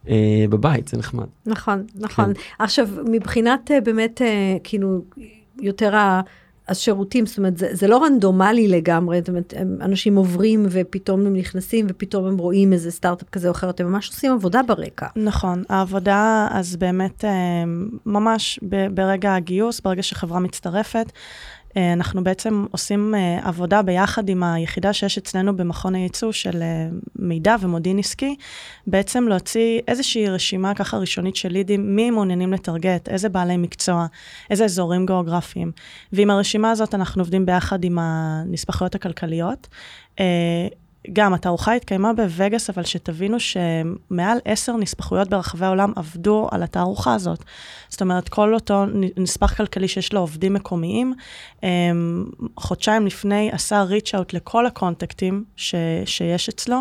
[SPEAKER 3] אה, בבית זה נחמד.
[SPEAKER 2] נכון, נכון. עכשיו, מבחינת אה, באמת, אה, כאילו, יותר ה... השירותים, זאת אומרת, זה, זה לא רנדומלי לגמרי, זאת אומרת, אנשים עוברים ופתאום הם נכנסים ופתאום הם רואים איזה סטארט-אפ כזה או אחר, אתם ממש עושים עבודה ברקע.
[SPEAKER 4] נכון, העבודה, אז באמת, אה, ממש ברגע הגיוס, ברגע שחברה מצטרפת, אנחנו בעצם עושים אה, עבודה ביחד עם היחידה שיש אצלנו במכון הייצוא של אה, מידע ומודיעין עסקי, בעצם להוציא איזושהי רשימה ככה ראשונית של לידים, מי מעוניינים לטרגט, איזה בעלי מקצוע, איזה אזורים גיאוגרפיים. ועם הרשימה הזאת אנחנו עובדים ביחד עם הנספחויות הכלכליות. גם התערוכה התקיימה בווגאס, אבל שתבינו שמעל עשר נספחויות ברחבי העולם עבדו על התערוכה הזאת. זאת אומרת, כל אותו נספח כלכלי שיש לו עובדים מקומיים, אמ, חודשיים לפני עשה ריץ' אאוט לכל הקונטקטים ש, שיש אצלו,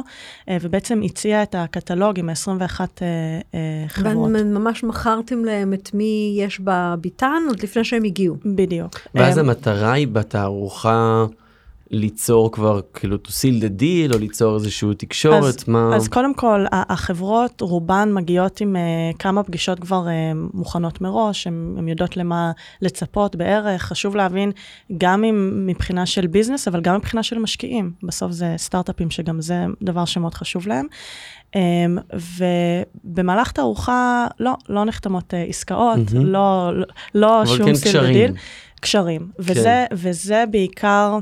[SPEAKER 4] אה, ובעצם הציע את הקטלוג עם 21 אה, אה, חברות.
[SPEAKER 2] וממש מכרתם להם את מי יש בביתן עוד לפני שהם הגיעו.
[SPEAKER 4] בדיוק.
[SPEAKER 3] ואז
[SPEAKER 4] אמ,
[SPEAKER 3] המטרה היא בתערוכה ליצור כבר כאילו to seal the deal או ליצור איזושהי תקשורת
[SPEAKER 4] אז,
[SPEAKER 3] מה
[SPEAKER 4] אז קודם כל, החברות, רובן מגיעות עם uh, כמה פגישות כבר uh, מוכנות מראש, הן יודעות למה לצפות בערך. חשוב להבין, גם עם, מבחינה של business, אבל גם מבחינה של משקיעים. בסוף זה סטארט-אפים, שגם זה דבר שמאוד חשוב להם. Um, ובמהלך תערוכה, לא, לא נחתמות uh, עסקאות,
[SPEAKER 3] מהמם.
[SPEAKER 4] לא, לא, לא שום
[SPEAKER 3] כן sealed.
[SPEAKER 4] deal. קשרים. וזה, וזה בעיקר...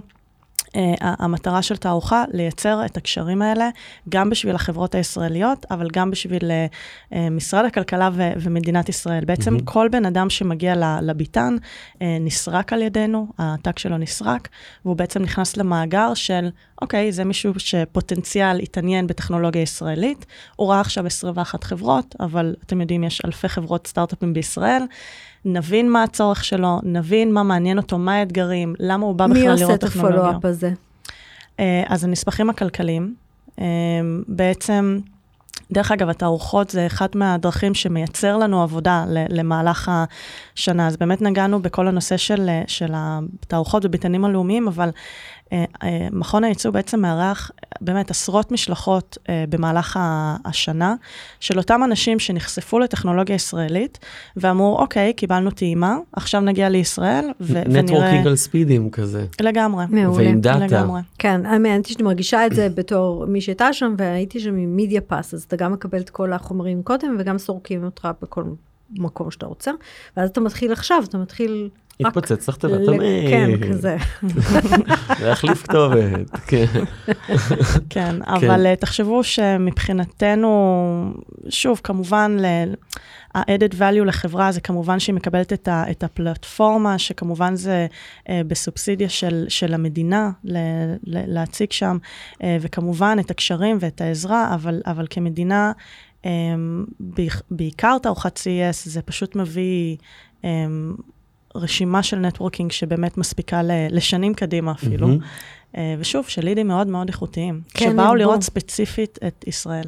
[SPEAKER 4] Uh, המטרה של תערוכה, לייצר את הקשרים האלה, גם בשביל החברות הישראליות, אבל גם בשביל uh, משרד הכלכלה ו- ומדינת ישראל. בעצם
[SPEAKER 3] מהמם.
[SPEAKER 4] כל בן אדם שמגיע לביתן נסרק על ידינו, הטאג שלו נסרק, והוא בעצם נכנס למאגר של, אוקיי, זה מישהו שפוטנציאל התעניין בטכנולוגיה ישראלית, הוא ראה עכשיו 21 חברות, אבל אתם יודעים, יש אלפי חברות סטארט-אפים בישראל. נבין מה הצורך שלו, נבין מה מעניין אותו, מה האתגרים, למה הוא בא
[SPEAKER 2] מי
[SPEAKER 4] בכלל
[SPEAKER 2] עושה
[SPEAKER 4] לראות
[SPEAKER 2] את
[SPEAKER 4] טכנולוגיה.
[SPEAKER 2] הפולו-אפ הזה?
[SPEAKER 4] אה, אז הנספחים הכלכליים, אה, בעצם, דרך אגב, התערוכות זה אחת מהדרכים שמייצר לנו עבודה למהלך השנה. אז באמת נגענו בכל הנושא של, של התערוכות וביתנים הלאומיים, אבל אה, אה, מכון הייצוא בעצם מארח באמת עשרות משלחות אה, במהלך השנה של אותם אנשים שנחשפו לטכנולוגיה ישראלית ואמרו, אוקיי, קיבלנו טעימה, עכשיו נגיע לישראל ו- ונראה...
[SPEAKER 3] networking על ספידים כזה.
[SPEAKER 4] לגמרי.
[SPEAKER 2] מעולה.
[SPEAKER 3] ועם דאטה.
[SPEAKER 4] לגמרי.
[SPEAKER 2] כן, האמת היא שאני מרגישה את זה בתור מי שהייתה שם, והייתי שם עם media pass, אז אתה גם מקבל את כל החומרים קודם, וגם סורקים אותך בכל מקום שאתה רוצה, ואז אתה מתחיל עכשיו, אתה מתחיל...
[SPEAKER 3] התפוצץ לך תיבת המייל.
[SPEAKER 2] כן, כזה. <laughs>
[SPEAKER 3] להחליף כתובת, כן.
[SPEAKER 4] כן, אבל אה, תחשבו שמבחינתנו, שוב, כמובן, ה-added value לחברה זה כמובן שהיא מקבלת את, ה, את הפלטפורמה, שכמובן זה אה, בסובסידיה של, של המדינה ל, ל, להציג שם, אה, וכמובן את הקשרים ואת העזרה, אבל, אבל כמדינה, בעיקר- בעיקר תערוכת CES, זה פשוט מביא... אה, רשימה של נטוורקינג שבאמת מספיקה ל- לשנים קדימה אפילו.
[SPEAKER 3] מהמם.
[SPEAKER 4] אה, ושוב, של לידים מאוד מאוד איכותיים,
[SPEAKER 2] כן,
[SPEAKER 4] שבאו
[SPEAKER 2] ירבו.
[SPEAKER 4] לראות ספציפית את ישראל.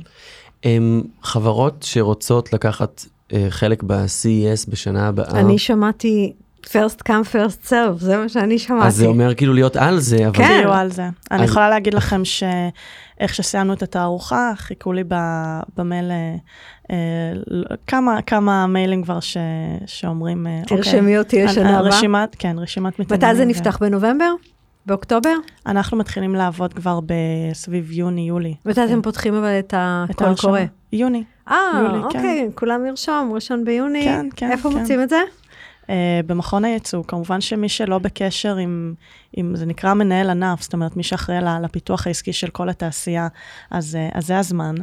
[SPEAKER 3] הם חברות שרוצות לקחת אה, חלק ב-CES בשנה הבאה.
[SPEAKER 2] אני שמעתי first come first serve, זה מה שאני שמעתי.
[SPEAKER 3] אז זה אומר כאילו להיות על זה, אבל...
[SPEAKER 2] כן.
[SPEAKER 4] תהיו על זה. אני
[SPEAKER 3] אז-
[SPEAKER 4] יכולה להגיד לכם שאיך שסיימנו את התערוכה, חיכו לי ב- במייל אה, אה, כמה, כמה מיילים כבר ש, שאומרים, אה, אוקיי.
[SPEAKER 2] תרשמי אותי לשנה הבאה.
[SPEAKER 4] רשימת, כן, רשימת מתעניינים.
[SPEAKER 2] מתי זה
[SPEAKER 4] ו-
[SPEAKER 2] נפתח? בנובמבר? באוקטובר?
[SPEAKER 4] אנחנו מתחילים לעבוד כבר בסביב יוני-יולי.
[SPEAKER 2] מתי אתם פותחים אבל את הקול. קורא?
[SPEAKER 4] יוני.
[SPEAKER 2] אה,
[SPEAKER 4] כן.
[SPEAKER 2] אוקיי, כולם לרשום, ראשון ביוני.
[SPEAKER 4] כן, כן,
[SPEAKER 2] איפה
[SPEAKER 4] כן.
[SPEAKER 2] מוצאים את זה?
[SPEAKER 4] Uh, במכון הייצוא, כמובן שמי שלא בקשר עם, עם, זה נקרא מנהל ענף, זאת אומרת, מי שאחראי לפיתוח העסקי של כל התעשייה, אז, uh, אז זה הזמן.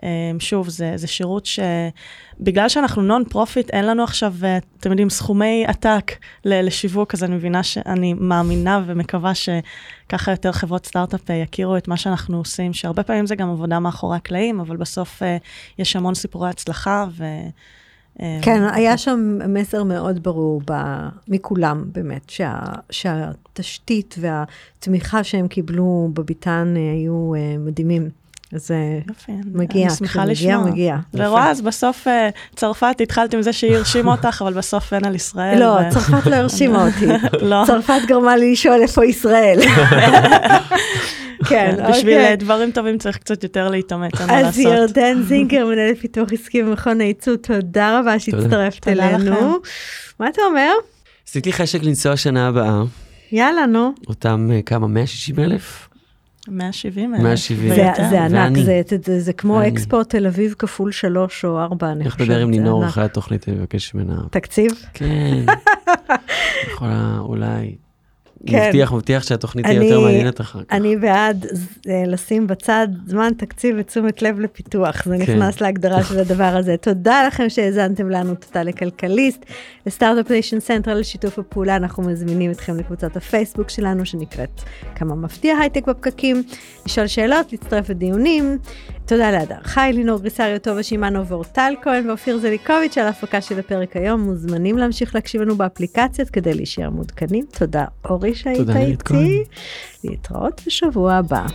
[SPEAKER 4] Um, שוב, זה, זה שירות שבגלל שאנחנו non-profit, אין לנו עכשיו, אתם יודעים, סכומי עתק לשיווק, אז אני מבינה שאני מאמינה ומקווה שככה יותר חברות סטארט-אפ יכירו את מה שאנחנו עושים, שהרבה פעמים זה גם עבודה מאחורי הקלעים, אבל בסוף uh, יש המון סיפורי הצלחה ו... אה,
[SPEAKER 2] כן, היה שם מסר מאוד ברור ב- מכולם, באמת, שה, שהתשתית והתמיכה שהם קיבלו בביתן אה, היו אה, מדהימים. אז אה,
[SPEAKER 4] יופי,
[SPEAKER 2] מגיע,
[SPEAKER 4] אני שמחה
[SPEAKER 2] כשמגיע,
[SPEAKER 4] לשמוע.
[SPEAKER 2] מגיע.
[SPEAKER 4] ורואה, אז בסוף אה, צרפת, התחלת עם זה שהיא הרשימה אותך, אבל בסוף אין על ישראל.
[SPEAKER 2] לא,
[SPEAKER 4] ו-
[SPEAKER 2] צרפת לא הרשימה <laughs> אותי.
[SPEAKER 4] לא.
[SPEAKER 2] צרפת גרמה לי לשאול איפה ישראל. <laughs> כן,
[SPEAKER 4] כן, בשביל
[SPEAKER 2] אוקיי.
[SPEAKER 4] אה, דברים טובים צריך קצת יותר להתאמץ, אין מה
[SPEAKER 2] אז
[SPEAKER 4] לעשות.
[SPEAKER 2] ירדן <laughs> זינגר, מנהלת פיתוח עסקי במכון הייצוא, תודה רבה שהצטרפת אלינו. מה אתה אומר?
[SPEAKER 3] עשיתי חשק לנסוע שנה הבאה,
[SPEAKER 2] יאללה, נו.
[SPEAKER 3] אותם אה, כמה, 160 אלף?
[SPEAKER 4] 170 אלף.
[SPEAKER 3] 170.
[SPEAKER 2] זה,
[SPEAKER 4] ויותר.
[SPEAKER 2] זה ענק. זה, זה, זה, זה כמו,
[SPEAKER 3] ואני.
[SPEAKER 2] אקספו תל אביב כפול שלוש או ארבע, אני
[SPEAKER 3] איך
[SPEAKER 2] חושבת.
[SPEAKER 3] לדבר עם לינור. אחרי התוכנית, אני מבקש ממנה.
[SPEAKER 2] תקציב?
[SPEAKER 3] כן. <laughs> יכולה, אולי.
[SPEAKER 2] כן.
[SPEAKER 3] מבטיח, מבטיח שהתוכנית תהיה יותר מעניינת אחר כך.
[SPEAKER 2] אני בעד אה, לשים בצד זמן, תקציב ותשומת לב לפיתוח, זה
[SPEAKER 3] כן.
[SPEAKER 2] נכנס להגדרה של הדבר הזה. תודה לכם שהאזנתם לנו, תודה לכלכליסט, ל Start-Up Nation Central לשיתוף הפעולה, אנחנו מזמינים אתכם לקבוצת הפייסבוק שלנו שנקראת כמה מפתיע הייטק בפקקים, לשאול שאלות, להצטרף לדיונים. תודה להדר חי, לינור גריסריו, טובה שמענו ואורטל כהן ואופיר זליקוביץ' על ההפקה של הפרק היום. מוזמנים להמשיך להקשיב לנו באפליקציות כדי להישאר מעודכנים. תודה אורי שהיית. איתי. להתראות בשבוע הבא.